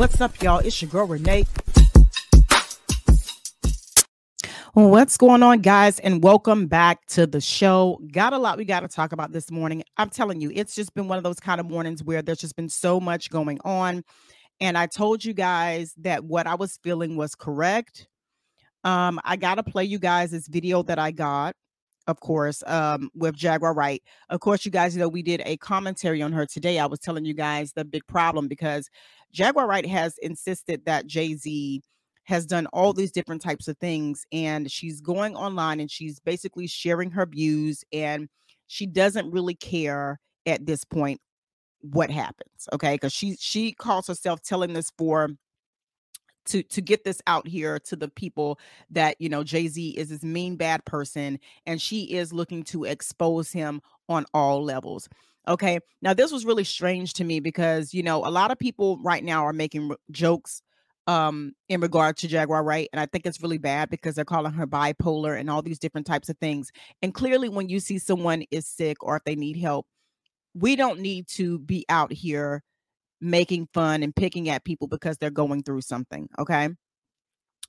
What's up, y'all? It's your girl Renae. What's going on, guys? And welcome back to the show. Got a lot we got to talk about this morning. I'm telling you, it's just been one of those kind of mornings where there's just been so much going on. And I told you guys that what I was feeling was correct. Um, I got to play you guys this video that I got, of course, um, with Jaguar Wright. Of course, you guys know we did a commentary on her today. I was telling you guys the big problem because Jaguar Wright has insisted that Jay Z has done all these different types of things and she's going online and she's basically sharing her views and she doesn't really care at this point what happens okay because she she calls herself telling this for to to get this out here to the people that you know Jay-Z is this mean bad person and she is looking to expose him on all levels. Okay? Now this was really strange to me because you know a lot of people right now are making jokes um in regard to Jaguar Wright and I think it's really bad because they're calling her bipolar and all these different types of things. And clearly when you see someone is sick or if they need help, we don't need to be out here making fun and picking at people because they're going through something, okay?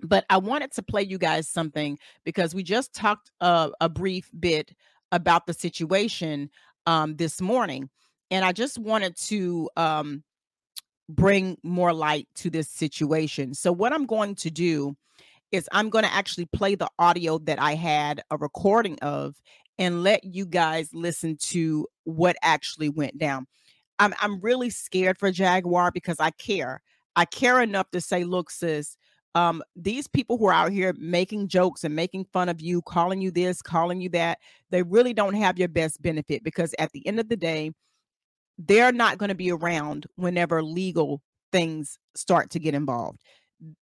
But I wanted to play you guys something because we just talked uh, a brief bit about the situation um this morning and I just wanted to um bring more light to this situation. So, what I'm going to do is I'm going to actually play the audio that I had a recording of and let you guys listen to what actually went down. I'm, I'm really scared for Jaguar because I care. I care enough to say, look, sis, um, these people who are out here making jokes and making fun of you, calling you this, calling you that, they really don't have your best benefit because at the end of the day, they're not going to be around whenever legal things start to get involved.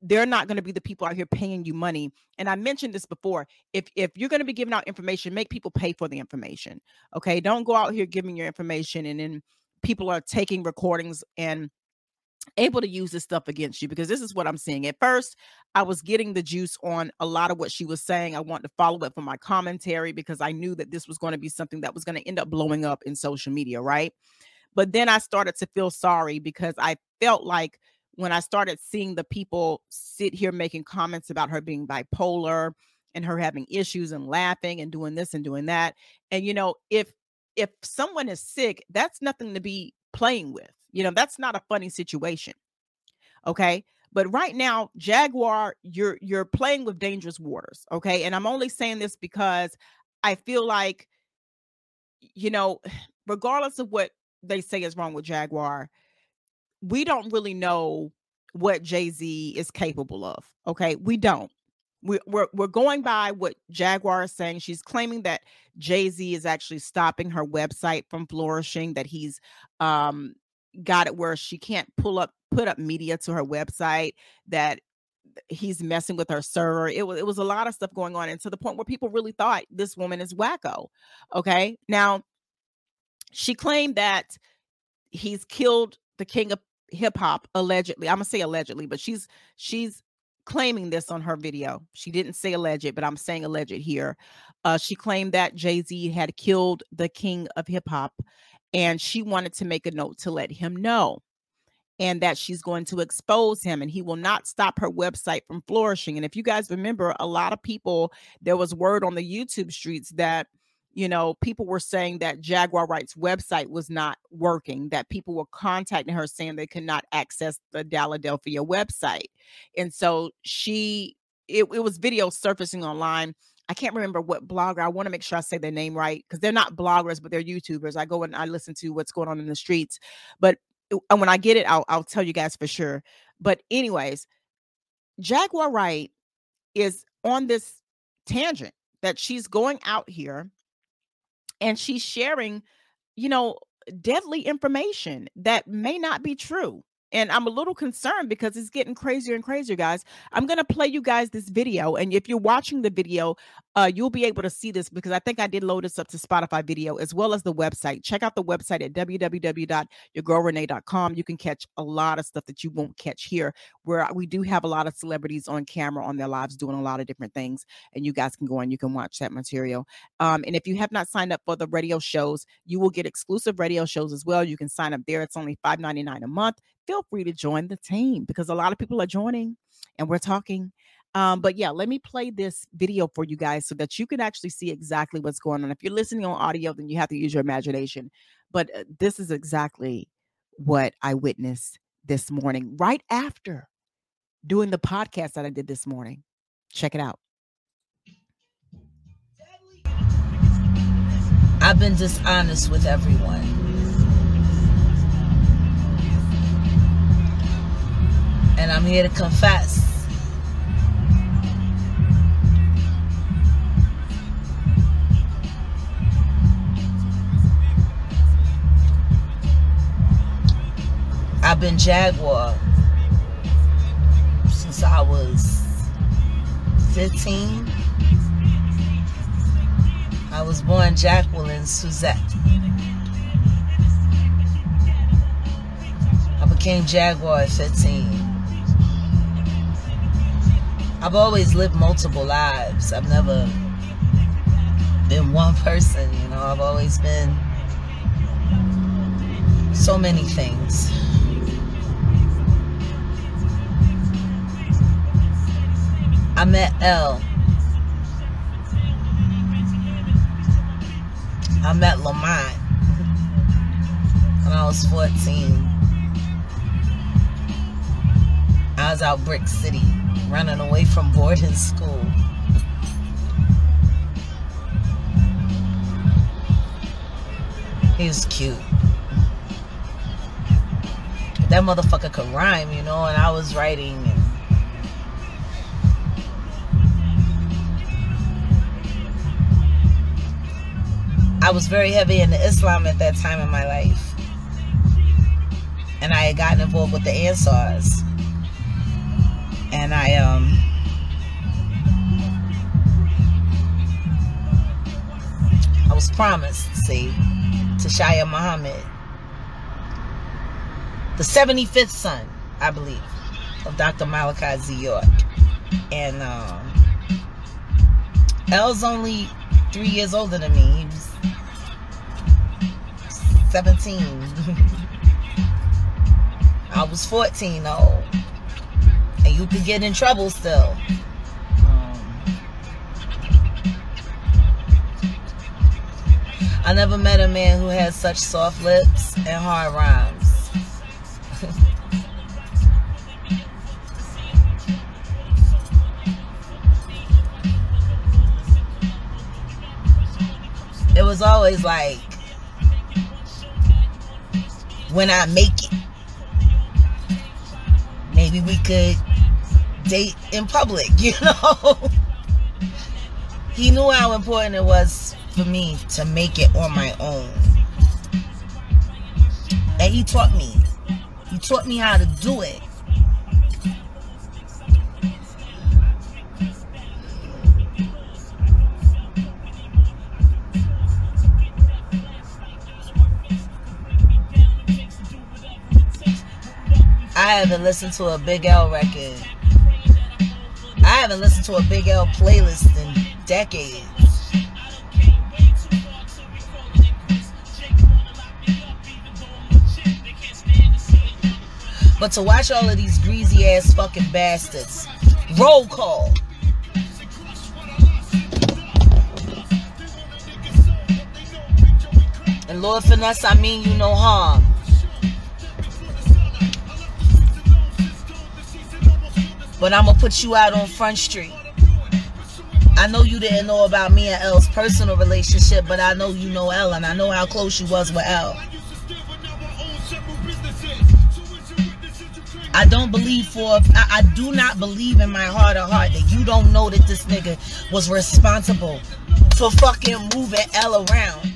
They're not going to be the people out here paying you money. And i mentioned this before if if you're going to be giving out information make people pay for the information okay? Don't go out here giving your information and then people are taking recordings and able to use this stuff against you because this is what i'm seeing at first i was getting the juice on a lot of what she was saying i wanted to follow up for my commentary because i knew that this was going to be something that was going to end up blowing up in social media right but then I started to feel sorry because I felt like when I started seeing the people sit here making comments about her being bipolar and her having issues and laughing and doing this and doing that. And you know, if if someone is sick, that's nothing to be playing with. You know, that's not a funny situation. Okay? But right now, Jaguar, you're you're playing with dangerous waters, okay? And I'm only saying this because I feel like you know, regardless of what they say is wrong with Jaguar, we don't really know what Jay Z is capable of. Okay, we don't. We, we're we're going by what Jaguar is saying. She's claiming that Jay Z is actually stopping her website from flourishing. That he's um, got it where she can't pull up put up media to her website. That he's messing with her server. It was it was a lot of stuff going on, and to the point where people really thought this woman is wacko. Okay, now she claimed that he's killed the king of hip hop allegedly. I'm gonna say allegedly, but she's she's claiming this on her video. She didn't say alleged, but I'm saying alleged here. Uh, she claimed that Jay Z had killed the king of hip hop, and she wanted to make a note to let him know, and that she's going to expose him, and he will not stop her website from flourishing. And if you guys remember, a lot of people there was word on the YouTube streets that you know, people were saying that Jaguar Wright's website was not working, that people were contacting her saying they could not access the Philadelphia website. And so she, it, it was video surfacing online. I can't remember what blogger. I want to make sure I say their name right because they're not bloggers, but they're YouTubers. I go and I listen to what's going on in the streets. But uh, and when I get it, I'll, I'll tell you guys for sure. But, anyways, Jaguar Wright is on this tangent that she's going out here and she's sharing, you know, deadly information that may not be true. And I'm a little concerned because it's getting crazier and crazier, guys. I'm going to play you guys this video. And if you're watching the video, uh, you'll be able to see this because I think I did load this up to Spotify video as well as the website. Check out the website at www.yourgirlrenee.com. You can catch a lot of stuff that you won't catch here, where we do have a lot of celebrities on camera on their lives doing a lot of different things. And you guys can go and you can watch that material. Um, and if you have not signed up for the radio shows, you will get exclusive radio shows as well. You can sign up there. It's only $5.99 a month. Feel free to join the team because a lot of people are joining and we're talking. Um, but yeah, let me play this video for you guys so that you can actually see exactly what's going on. If you're listening on audio, then you have to use your imagination. But uh, this is exactly what I witnessed this morning, right after doing the podcast that I did this morning. Check it out. I've been dishonest with everyone. I'm here to confess. I've been Jaguar since I was 15. I was born Jacqueline Suzette. I became Jaguar at 15. I've always lived multiple lives. I've never been one person, you know. I've always been so many things. I met L I met Lamont when I was 14. I was out Brick City running away from boarding school. He was cute. That motherfucker could rhyme, you know, and I was writing and I was very heavy into Islam at that time in my life. And I had gotten involved with the Ansars. And I um I was promised, see, to Shia Muhammad. The 75th son, I believe, of Dr. Malachi Z. York. And um only three years older than me. He was 17. I was 14 though. And you could get in trouble still. I never met a man who had such soft lips and hard rhymes. it was always like when I make it. Maybe we could date in public, you know? he knew how important it was for me to make it on my own. And he taught me. He taught me how to do it. I haven't listened to a Big L record. I haven't listened to a Big L playlist in decades. But to watch all of these greasy ass fucking bastards. Roll call. And Lord Finesse, I mean you no harm. But I'm to put you out on Front Street. I know you didn't know about me and L's personal relationship, but I know you know L, and I know how close you was with L. I don't believe for, I, I do not believe in my heart of heart that you don't know that this nigga was responsible for fucking moving L around.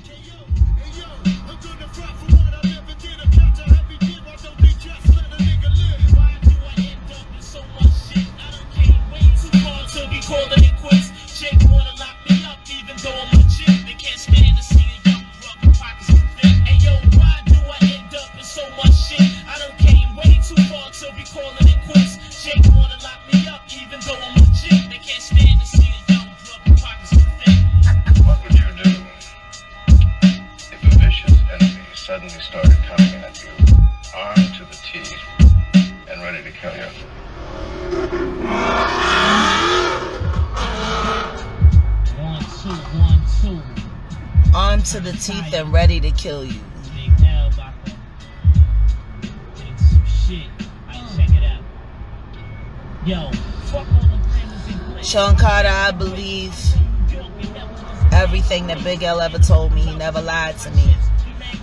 Sean Carter, I believe everything that Big L ever told me. He never lied to me.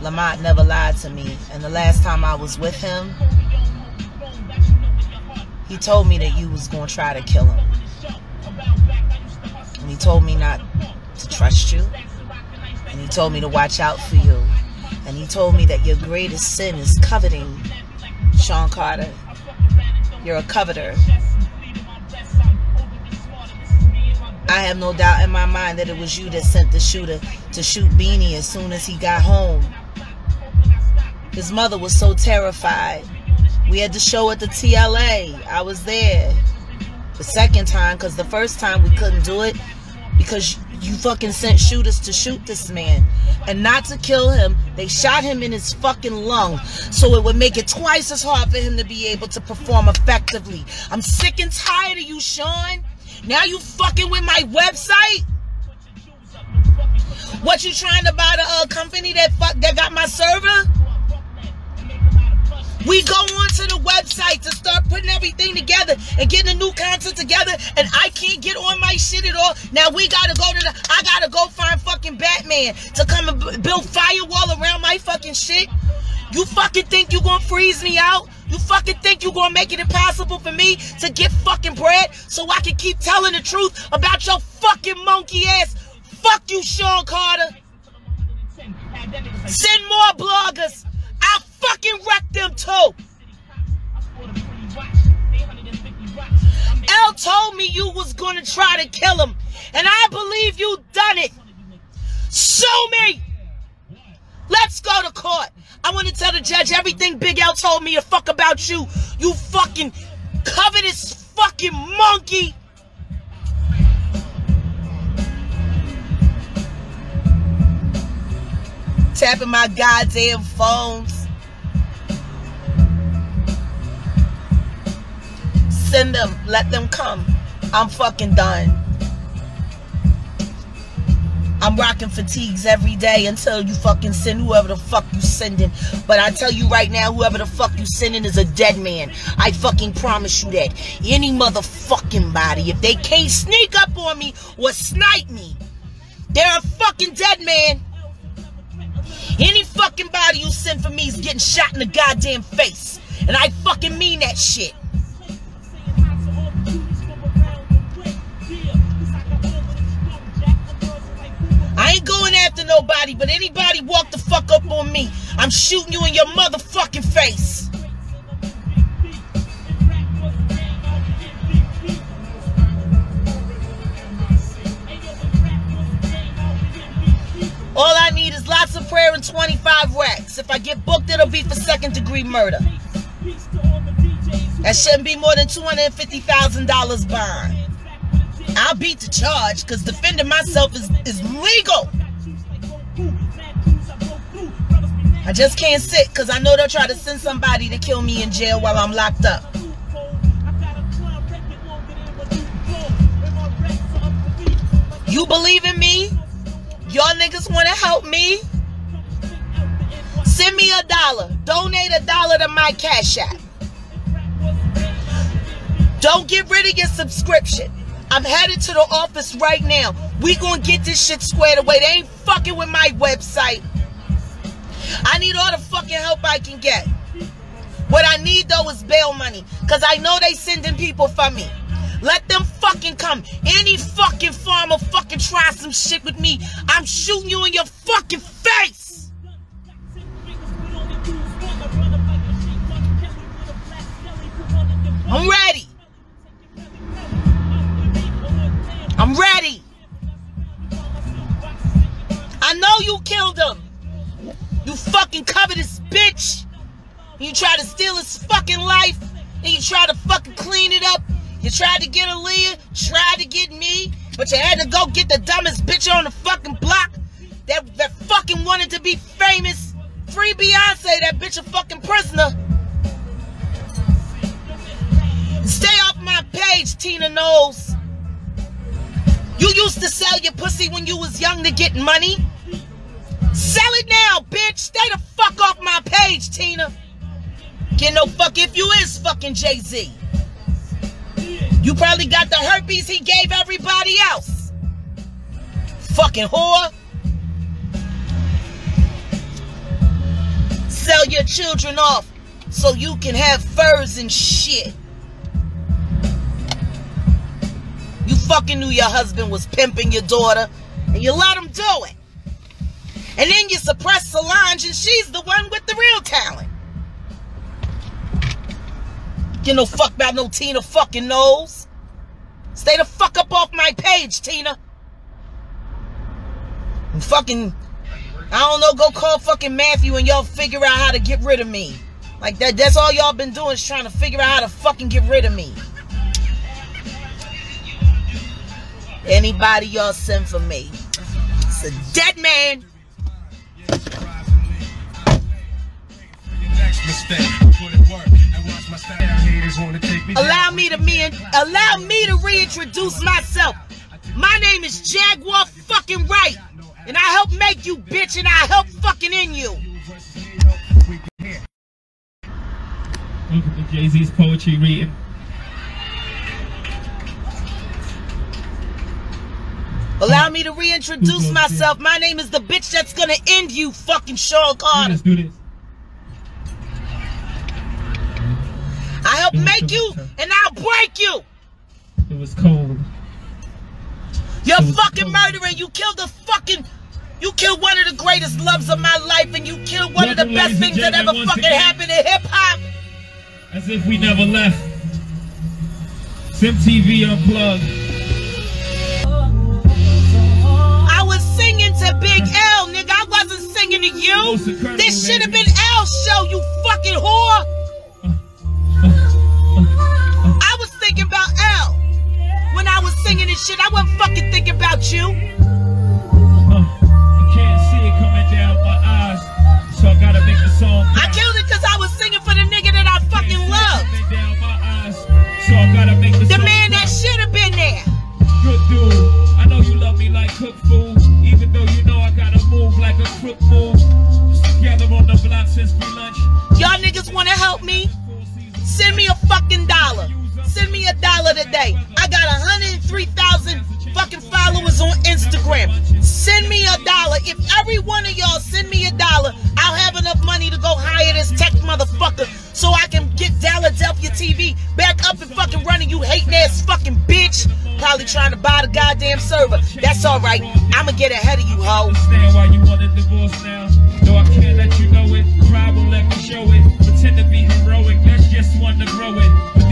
Lamont never lied to me. And the last time I was with him, he told me that you was gonna try to kill him. And he told me not to trust you. And he told me to watch out for you. And he told me that your greatest sin is coveting Sean Carter. You're a coveter. I have no doubt in my mind that it was you that sent the shooter to shoot Beanie as soon as he got home. His mother was so terrified. We had the show at the TLA. I was there. The second time, because the first time we couldn't do it because you fucking sent shooters to shoot this man and not to kill him. They shot him in his fucking lung so it would make it twice as hard for him to be able to perform effectively. I'm sick and tired of you, Sean. Now you fucking with my website? What you trying to buy the uh, company that fuck that got my server? We go onto the website to start putting everything together and getting the new content together, and I can't get on my shit at all. Now we gotta go to the. I gotta go find fucking Batman to come and build firewall around my fucking shit. You fucking think you gonna freeze me out? You fucking think you gonna make it impossible for me to get fucking bread so I can keep telling the truth about your fucking monkey ass? Fuck you, Sean Carter. Send more bloggers. I'll fucking wreck them too. L told me you was gonna try to kill him, and I believe you done it. Show me. Let's go to court. I want to tell the judge everything Big L told me to fuck about you. You fucking covetous fucking monkey. Tapping my goddamn phones. Send them. Let them come. I'm fucking done. I'm rocking fatigues every day until you fucking send whoever the fuck you sending. But I tell you right now, whoever the fuck you sending is a dead man. I fucking promise you that. Any motherfucking body, if they can't sneak up on me or snipe me, they're a fucking dead man. Any fucking body you send for me is getting shot in the goddamn face. And I fucking mean that shit. I ain't going after nobody, but anybody walk the fuck up on me, I'm shooting you in your motherfucking face. All I need is lots of prayer and 25 racks. If I get booked, it'll be for second degree murder. That shouldn't be more than $250,000 bond. I'll beat the charge because defending myself is, is legal. I just can't sit because I know they'll try to send somebody to kill me in jail while I'm locked up. You believe in me? Y'all niggas want to help me? Send me a dollar. Donate a dollar to my cash app. Don't get rid of your subscription. I'm headed to the office right now. We gonna get this shit squared away. They ain't fucking with my website. I need all the fucking help I can get. What I need though is bail money. Cause I know they sending people for me. Let them fucking come. Any fucking farmer fucking try some shit with me. I'm shooting you in your fucking face. I'm ready. I'm ready. I know you killed him. You fucking covetous bitch. You tried to steal his fucking life. And you tried to fucking clean it up. You tried to get Aaliyah, tried to get me, but you had to go get the dumbest bitch on the fucking block that, that fucking wanted to be famous. Free Beyonce, that bitch a fucking prisoner. Stay off my page, Tina Knowles. You used to sell your pussy when you was young to get money. Sell it now, bitch. Stay the fuck off my page, Tina. Get no fuck if you is fucking Jay-Z. You probably got the herpes he gave everybody else. Fucking whore. Sell your children off so you can have furs and shit. Fucking knew your husband was pimping your daughter and you let him do it. And then you suppress Solange and she's the one with the real talent. Get no fuck about no Tina fucking Knowles. Stay the fuck up off my page, Tina. And fucking, I don't know, go call fucking Matthew and y'all figure out how to get rid of me. Like that, that's all y'all been doing is trying to figure out how to fucking get rid of me. Anybody y'all send for me. It's a dead man. Allow me to me allow me to reintroduce myself. My name is Jaguar fucking Wright. And I help make you bitch and I help fucking in you. Jay-Z's poetry reading. Allow me to reintroduce myself. My name is the bitch that's gonna end you, fucking Sean Carter. Let's do this. I help make you and I'll break you. It was cold. You're fucking cold. murdering. You killed the fucking. You killed one of the greatest loves of my life, and you killed one of the best things that ever fucking again. happened in hip hop. As if we never left. Sim TV unplugged. To you. This should have been L's show, you fucking whore. I was thinking about L. When I was singing this shit, I wasn't fucking thinking about you. Help me? Send me a fucking dollar. Send me a dollar today. I got 103,000 fucking followers on Instagram. Send me a dollar. If every one of y'all send me a dollar, I'll have enough money to go hire this tech motherfucker so I can get Philadelphia TV back up and fucking running, you hating ass fucking bitch. Probably trying to buy the goddamn server. That's alright. I'ma get ahead of you, hoe. Why you want a divorce now. Though I can't let you know it. Pride let me show it. Pretend to be. To grow it.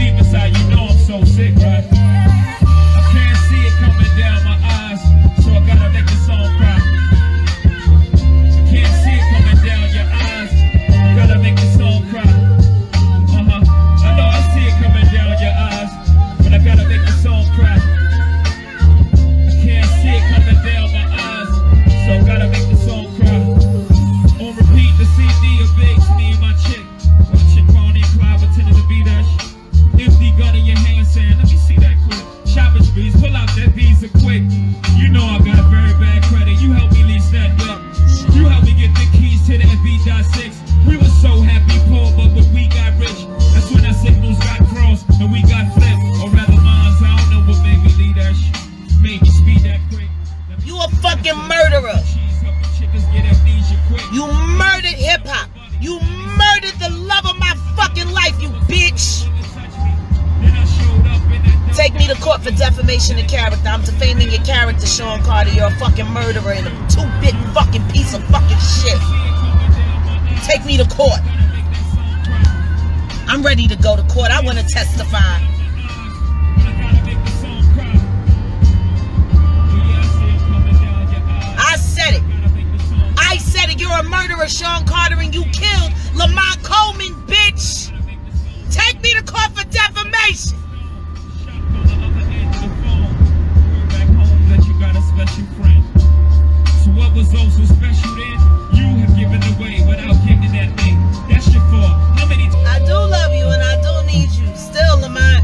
Two-bit fucking piece of fucking shit. Take me to court. I'm ready to go to court. I want to testify. I said it. I said it. You're a murderer, Sean Carter, and you killed Lamont Coleman, bitch. Take me to court for defamation. So what was oh so special then? You have given away without giving that thing. That's your fault. How many? I do love you and I do need you. Still, Lamont.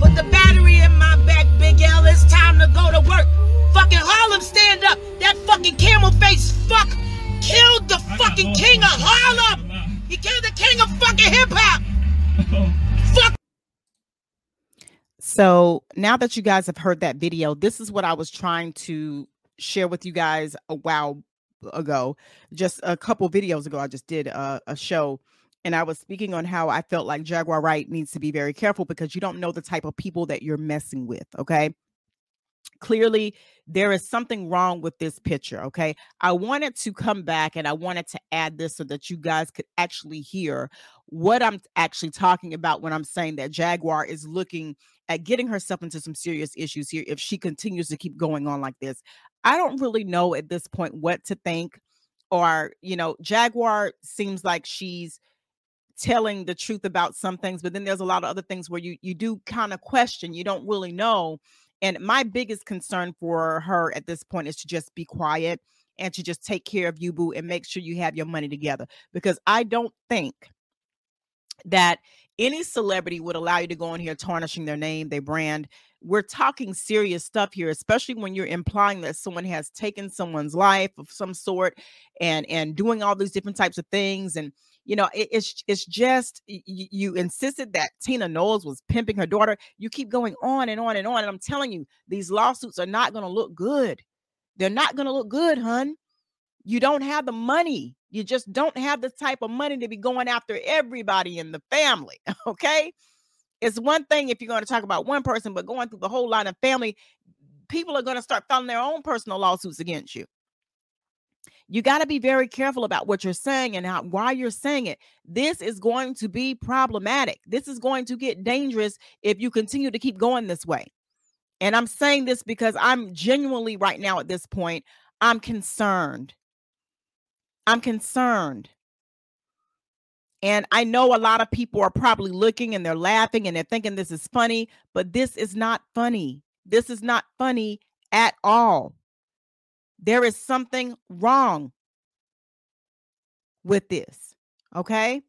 Put the battery in my back, Big L. It's time to go to work. Fucking Harlem, stand up. That fucking camel face fuck killed the fucking king of Harlem. He killed the king of fucking hip hop. Oh. So now that you guys have heard that video, this is what I was trying to share with you guys a while ago. Just a couple videos ago, I just did a, a show and I was speaking on how I felt like Jaguar Wright needs to be very careful because you don't know the type of people that you're messing with. Okay. Clearly, there is something wrong with this picture. Okay. I wanted to come back and I wanted to add this so that you guys could actually hear what I'm actually talking about when I'm saying that Jaguar is looking at getting herself into some serious issues here if she continues to keep going on like this. I don't really know at this point what to think. Or, you know, Jaguar seems like she's telling the truth about some things but then there's a lot of other things where you you do kind of question you don't really know and my biggest concern for her at this point is to just be quiet and to just take care of you boo and make sure you have your money together because i don't think that any celebrity would allow you to go in here tarnishing their name their brand. We're talking serious stuff here especially when you're implying that someone has taken someone's life of some sort and and doing all these different types of things and you know it, it's it's just you, you insisted that tina knowles was pimping her daughter. You keep going on and on and on and i'm telling you these lawsuits are not going to look good. They're not going to look good hun. You don't have the money. You just don't have the type of money to be going after everybody in the family okay? It's one thing if you're going to talk about one person but going through the whole line of family people are going to start filing their own personal lawsuits against you you got to be very careful about what you're saying and how why you're saying it. This is going to be problematic. This is going to get dangerous if you continue to keep going this way. And I'm saying this because I'm genuinely right now at this point, I'm concerned. I'm concerned. And I know a lot of people are probably looking and they're laughing and they're thinking this is funny, but this is not funny. This is not funny at all. There is something wrong with this. Okay?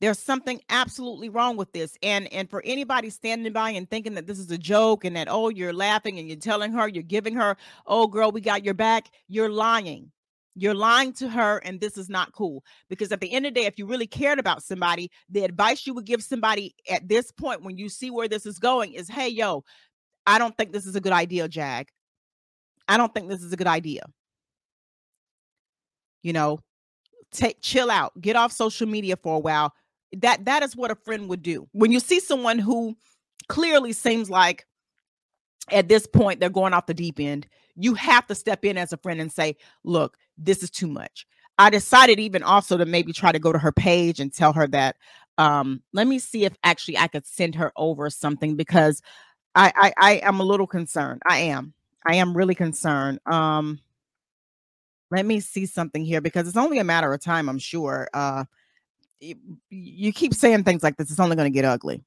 There's something absolutely wrong with this. And and for anybody standing by and thinking that this is a joke and that oh you're laughing and you're telling her, you're giving her, "Oh girl, we got your back." You're lying. You're lying to her, and this is not cool. Because at the end of the day, if you really cared about somebody, the advice you would give somebody at this point when you see where this is going is hey, yo, I don't think this is a good idea, Jag. I don't think this is a good idea. You know, take chill out, get off social media for a while. That that is what a friend would do. When you see someone who clearly seems like at this point they're going off the deep end, you have to step in as a friend and say, "Look, this is too much." I decided even also to maybe try to go to her page and tell her that um let me see if actually I could send her over something because I I, I am a little concerned. I am. I am really concerned. Um, let me see something here because it's only a matter of time, I'm sure. Uh, you, keep saying things like this, it's only going to get ugly.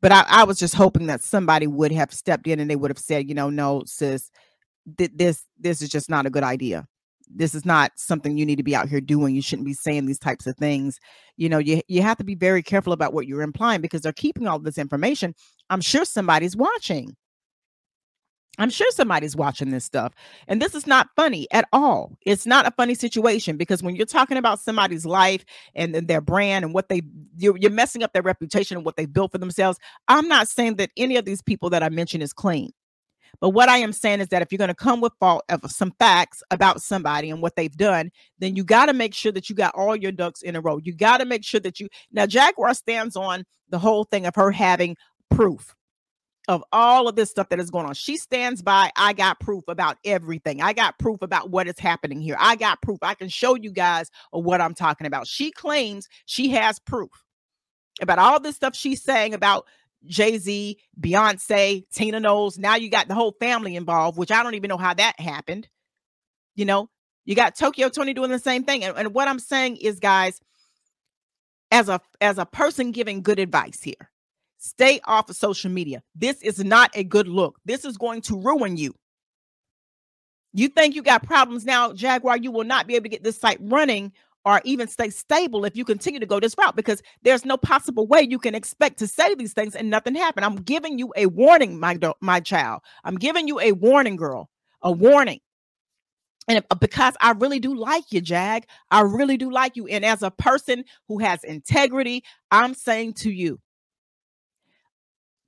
But I, I, was just hoping that somebody would have stepped in and they would have said, you know, no, sis, th- this this is just not a good idea. This is not something you need to be out here doing. You shouldn't be saying these types of things. You know, you you have to be very careful about what you're implying because they're keeping all this information. I'm sure somebody's watching. I'm sure somebody's watching this stuff. And this is not funny at all. It's not a funny situation because when you're talking about somebody's life and, their brand and what they you're, you're messing up their reputation and what they built for themselves. I'm not saying that any of these people that I mentioned is clean. But what I am saying is that if you're going to come with fault of some facts about somebody and what they've done, then you got to make sure that you got all your ducks in a row. You got to make sure that you now Jaguar stands on the whole thing of her having proof of all of this stuff that is going on. She stands by, I got proof about everything. I got proof about what is happening here. I got proof. I can show you guys what I'm talking about. She claims she has proof about all this stuff she's saying about Jay Z, Beyonce, Tina Knowles. Now you got the whole family involved, which I don't even know how that happened. You know, you got Tokyo Toni doing the same thing. And, and what I'm saying is, guys, as a as a person giving good advice here, Stay off of social media. This is not a good look. This is going to ruin you. You think you got problems now, Jaguar, you will not be able to get this site running or even stay stable if you continue to go this route because there's no possible way you can expect to say these things and nothing happen. I'm giving you a warning, my my child. I'm giving you a warning, girl. A warning. and uh, because I really do like you, Jag, I really do like you. And as a person who has integrity, I'm saying to you,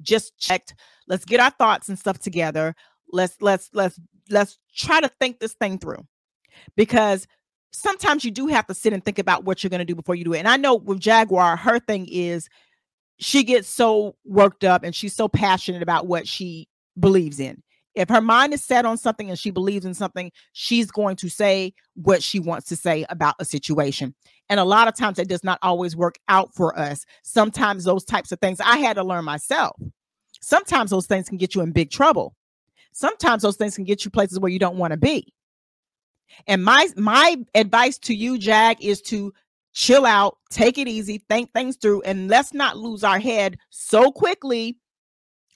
just checked. Let's get our thoughts and stuff together. Let's let's let's let's try to think this thing through. Because sometimes you do have to sit and think about what you're going to do before you do it. And I know with Jaguar, her thing is she gets so worked up and she's so passionate about what she believes in. If her mind is set on something and she believes in something, she's going to say what she wants to say about a situation. And a lot of times it does not always work out for us. Sometimes those types of things I had to learn myself. Sometimes those things can get you in big trouble. Sometimes those things can get you places where you don't want to be. And my my advice to you, Jag, is to chill out, take it easy, think things through, and let's not lose our head so quickly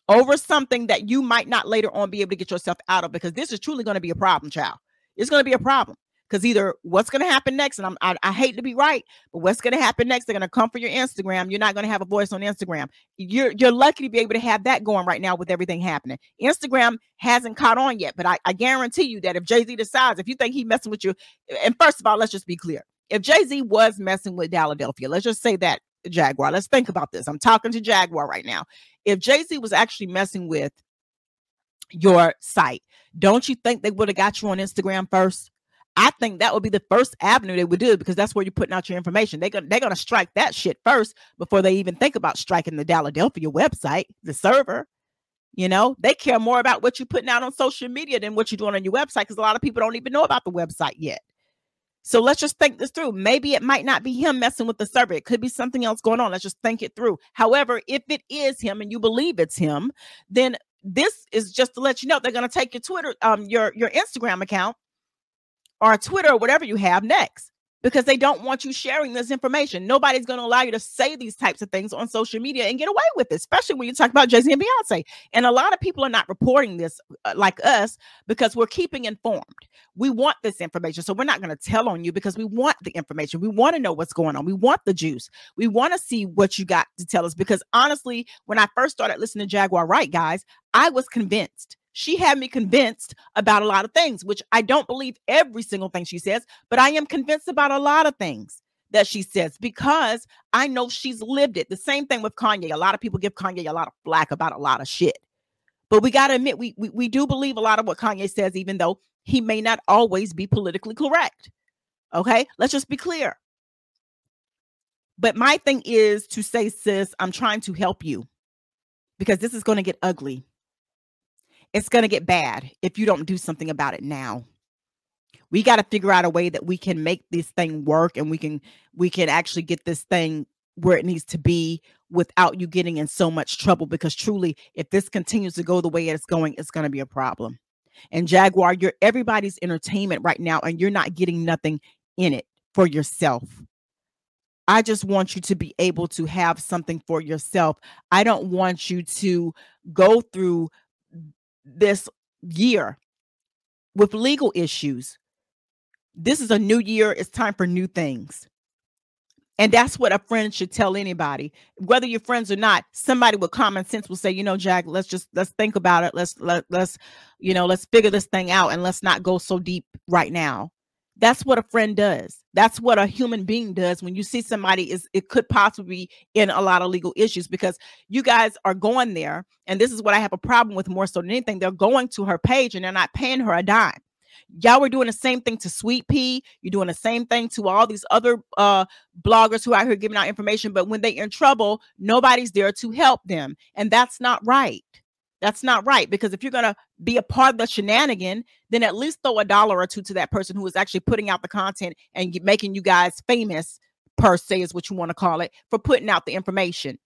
over something that you might not later on be able to get yourself out of because this is truly going to be a problem, child. It's going to be a problem because either what's going to happen next, and I'm, I, I hate to be right, but what's going to happen next? They're going to come for your Instagram. You're not going to have a voice on Instagram. You're you're lucky to be able to have that going right now with everything happening. Instagram hasn't caught on yet, but I, I guarantee you that if Jay Z decides, if you think he's messing with you, and first of all, let's just be clear. If Jay Z was messing with Philadelphia, let's just say that Jaguar. Let's think about this. I'm talking to Jaguar right now if Jay Z was actually messing with your site, don't you think they would have got you on Instagram first? I think that would be the first avenue they would do because that's where you're putting out your information. They're gonna they're gonna strike that shit first before they even think about striking the Philadelphia website, the server. You know, they care more about what you're putting out on social media than what you're doing on your website because a lot of people don't even know about the website yet. So let's just think this through. Maybe it might not be him messing with the server. It could be something else going on. Let's just think it through. However, if it is him and you believe it's him, then this is just to let you know they're going to take your Twitter, um, your your Instagram account or Twitter or whatever you have next because they don't want you sharing this information. Nobody's going to allow you to say these types of things on social media and get away with it, especially when you talk about Jay Z and Beyonce. And a lot of people are not reporting this uh, like us because we're keeping informed. We want this information. So we're not going to tell on you because we want the information. We want to know what's going on. We want the juice. We want to see what you got to tell us because honestly, when I first started listening to Jaguar Wright, guys, I was convinced she had me convinced about a lot of things, which I don't believe every single thing she says, but I am convinced about a lot of things that she says because I know she's lived it. The same thing with Kanye. A lot of people give Kanye a lot of flack about a lot of shit. But we got to admit, we, we, we do believe a lot of what Kanye says, even though he may not always be politically correct. Okay, let's just be clear. But my thing is to say, sis, I'm trying to help you because this is going to get ugly it's going to get bad if you don't do something about it now. We got to figure out a way that we can make this thing work and we can we can actually get this thing where it needs to be without you getting in so much trouble because truly if this continues to go the way it's going it's going to be a problem. And jaguar you're everybody's entertainment right now and you're not getting nothing in it for yourself. I just want you to be able to have something for yourself. I don't want you to go through this year with legal issues. This is a new year. It's time for new things. And that's what a friend should tell anybody, whether you're friends or not. Somebody with common sense will say, you know, Jack, let's just let's think about it. Let's let let's you know let's figure this thing out and let's not go so deep right now. That's what a friend does. That's what a human being does when you see somebody is it could possibly be in a lot of legal issues because you guys are going there and this is what I have a problem with more so than anything. They're going to her page and they're not paying her a dime. Y'all were doing the same thing to Sweet Pea. You're doing the same thing to all these other uh bloggers who are out here giving out information, but when they're in trouble, nobody's there to help them. And that's not right. That's not right because if you're going to be a part of the shenanigan, then at least throw a dollar or two to that person who is actually putting out the content and making you guys famous, per se, is what you want to call it, for putting out the information.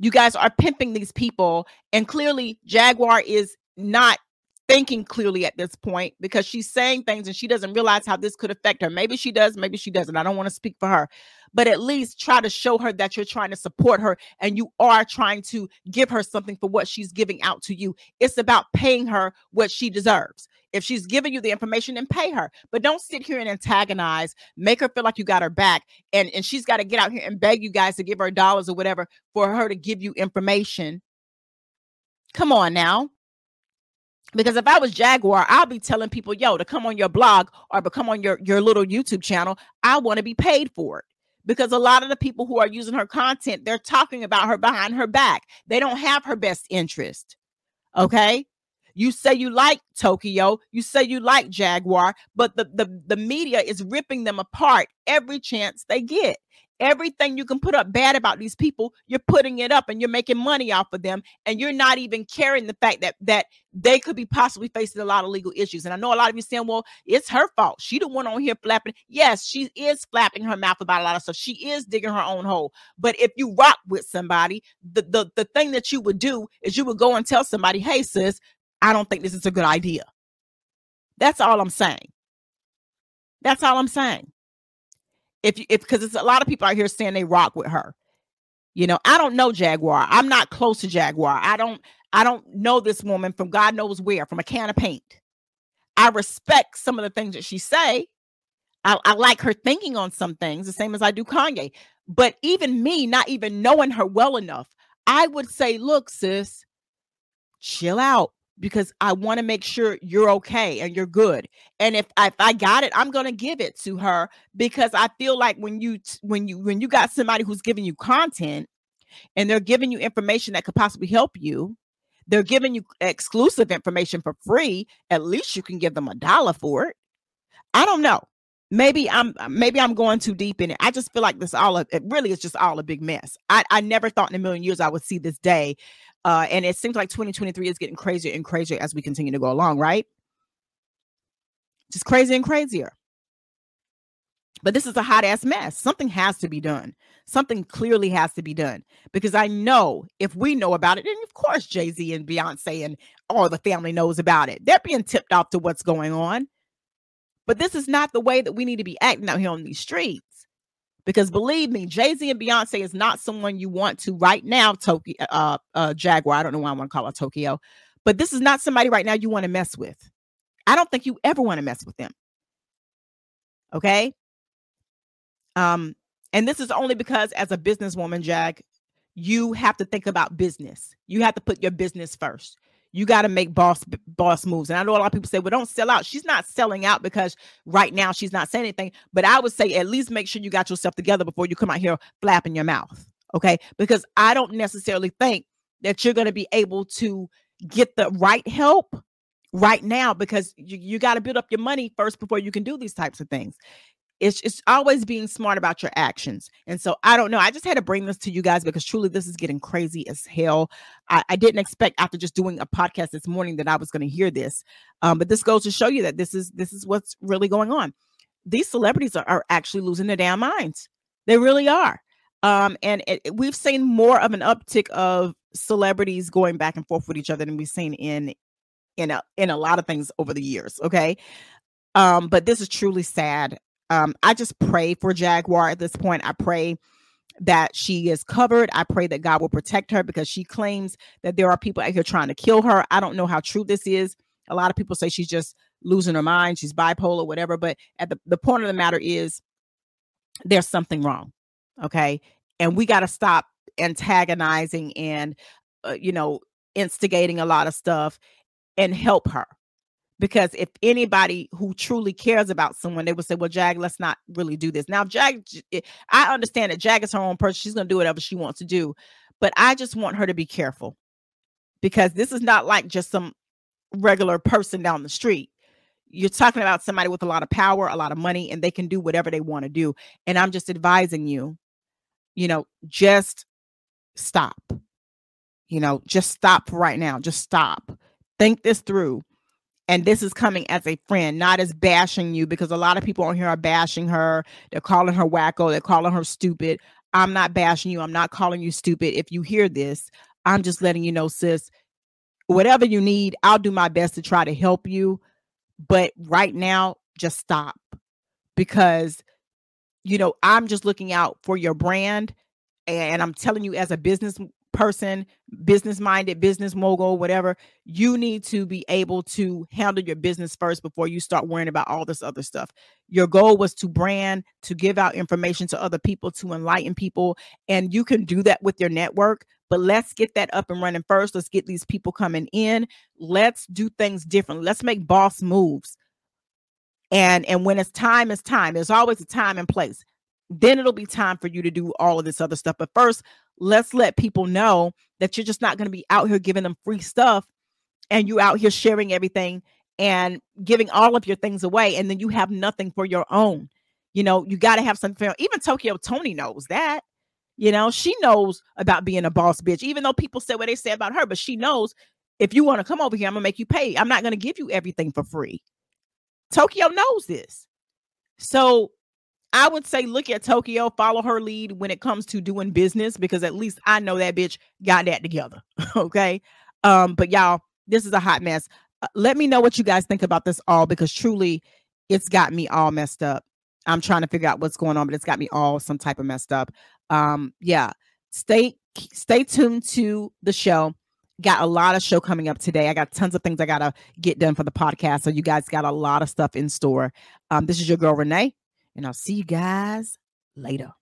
You guys are pimping these people, and clearly, Jaguar is not thinking clearly at this point because she's saying things and she doesn't realize how this could affect her. Maybe she does, maybe she doesn't. I don't want to speak for her, but at least try to show her that you're trying to support her and you are trying to give her something for what she's giving out to you. It's about paying her what she deserves. If she's giving you the information, then pay her. But don't sit here and antagonize, make her feel like you got her back. And, and she's got to get out here and beg you guys to give her dollars or whatever for her to give you information. Come on now Because if I was Jaguar, I'll be telling people, yo, to come on your blog or become on your, your little YouTube channel. I want to be paid for it. Because a lot of the people who are using her content, they're talking about her behind her back. They don't have her best interest. Okay. You say you like Tokyo, you say you like Jaguar, but the, the, the media is ripping them apart every chance they get. Everything you can put up bad about these people, you're putting it up and you're making money off of them. And you're not even caring the fact that that they could be possibly facing a lot of legal issues. And I know a lot of you saying, well, it's her fault. She the one on here flapping. Yes, she is flapping her mouth about a lot of stuff. She is digging her own hole. But if you rock with somebody, the, the, the thing that you would do is you would go and tell somebody, hey, sis, I don't think this is a good idea. That's all I'm saying. That's all I'm saying if if because it's a lot of people out here saying they rock with her. You know, I don't know Jaguar. I'm not close to Jaguar. I don't I don't know this woman from God knows where, from a can of paint. I respect some of the things that she say. I, I like her thinking on some things, the same as I do Kanye. But even me, not even knowing her well enough, I would say, look, sis, chill out because I want to make sure you're okay and you're good. And if if I got it, I'm going to give it to her because I feel like when you when you when you got somebody who's giving you content and they're giving you information that could possibly help you, they're giving you exclusive information for free, at least you can give them a dollar for it. I don't know. Maybe I'm maybe I'm going too deep in it. I just feel like this all it really is just all a big mess. I, I never thought in a million years I would see this day uh, and it seems like 2023 is getting crazier and crazier as we continue to go along, right? Just crazier and crazier. But this is a hot ass mess. Something has to be done. Something clearly has to be done because I know if we know about it, and of course Jay Z and Beyonce and all the family knows about it, they're being tipped off to what's going on. But this is not the way that we need to be acting out here on these streets. Because believe me, Jay Z and Beyonce is not someone you want to right now, Tokyo, uh, uh, Jaguar. I don't know why I want to call her Tokyo, but this is not somebody right now you want to mess with. I don't think you ever want to mess with them. Okay. Um, and this is only because as a businesswoman, Jag, you have to think about business. You have to put your business first you got to make boss boss moves. And I know a lot of people say, well, don't sell out. She's not selling out because right now she's not saying anything. But I would say at least make sure you got yourself together before you come out here flapping your mouth. Okay. Because I don't necessarily think that you're going to be able to get the right help right now because you, you got to build up your money first before you can do these types of things it's it's always being smart about your actions. And so I don't know. I just had to bring this to you guys because truly this is getting crazy as hell. I, I didn't expect after just doing a podcast this morning that I was going to hear this. Um, but this goes to show you that this is this is what's really going on. These celebrities are, are actually losing their damn minds. They really are. Um, and it, it, we've seen more of an uptick of celebrities going back and forth with each other than we've seen in in a in a lot of things over the years. Okay. Um, but this is truly sad um, I just pray for Jaguar at this point. I pray that she is covered. I pray that God will protect her because she claims that there are people out here trying to kill her. I don't know how true this is. A lot of people say she's just losing her mind, she's bipolar, whatever. But at the, the point of the matter is, there's something wrong. Okay. And we got to stop antagonizing and, uh, you know, instigating a lot of stuff and help her because if anybody who truly cares about someone, they would say, "Well, Jag, let's not really do this." Now, Jag, eh, I understand that Jag is her own person; she's going to do whatever she wants to do, but I just want her to be careful because this is not like just some regular person down the street. You're talking about somebody with a lot of power, a lot of money, and they can do whatever they want to do. And I'm just advising you, you know, just stop. You know, just stop right now. Just stop. Think this through and this is coming as a friend, not as bashing you, because a lot of people on here are bashing her. They're calling her wacko. They're calling her stupid. I'm not bashing you. I'm not calling you stupid. If you hear this, I'm just letting you know, sis, whatever you need, I'll do my best to try to help you. But right now, just stop because, you know, I'm just looking out for your brand. And I'm telling you, as a business person, business minded, business mogul, whatever, you need to be able to handle your business first before you start worrying about all this other stuff. Your goal was to brand, to give out information to other people, to enlighten people. And you can do that with your network, but let's get that up and running first. Let's get these people coming in. Let's do things differently. Let's make boss moves. And and when it's time, it's time. There's always a time and place. Then it'll be time for you to do all of this other stuff. But first, let's let people know that you're just not going to be out here giving them free stuff and you out here sharing everything and giving all of your things away and then you have nothing for your own. You know you got to have something even Tokyo Toni knows that you know? She knows about being a boss bitch even though people say what they say about her but she knows if you want to come over here i'm gonna make you pay. I'm not gonna give you everything for free. Tokyo knows this. So I would say look at Tokyo, follow her lead when it comes to doing business because at least I know that bitch got that together. okay. Um, but y'all, this is a hot mess. Uh, let me know what you guys think about this all because truly it's got me all messed up. I'm trying to figure out what's going on, but it's got me all some type of messed up. Um, yeah. Stay stay tuned to the show. Got a lot of show coming up today. I got tons of things I gotta get done for the podcast. So you guys got a lot of stuff in store. Um, this is your girl Renae, and I'll see you guys later.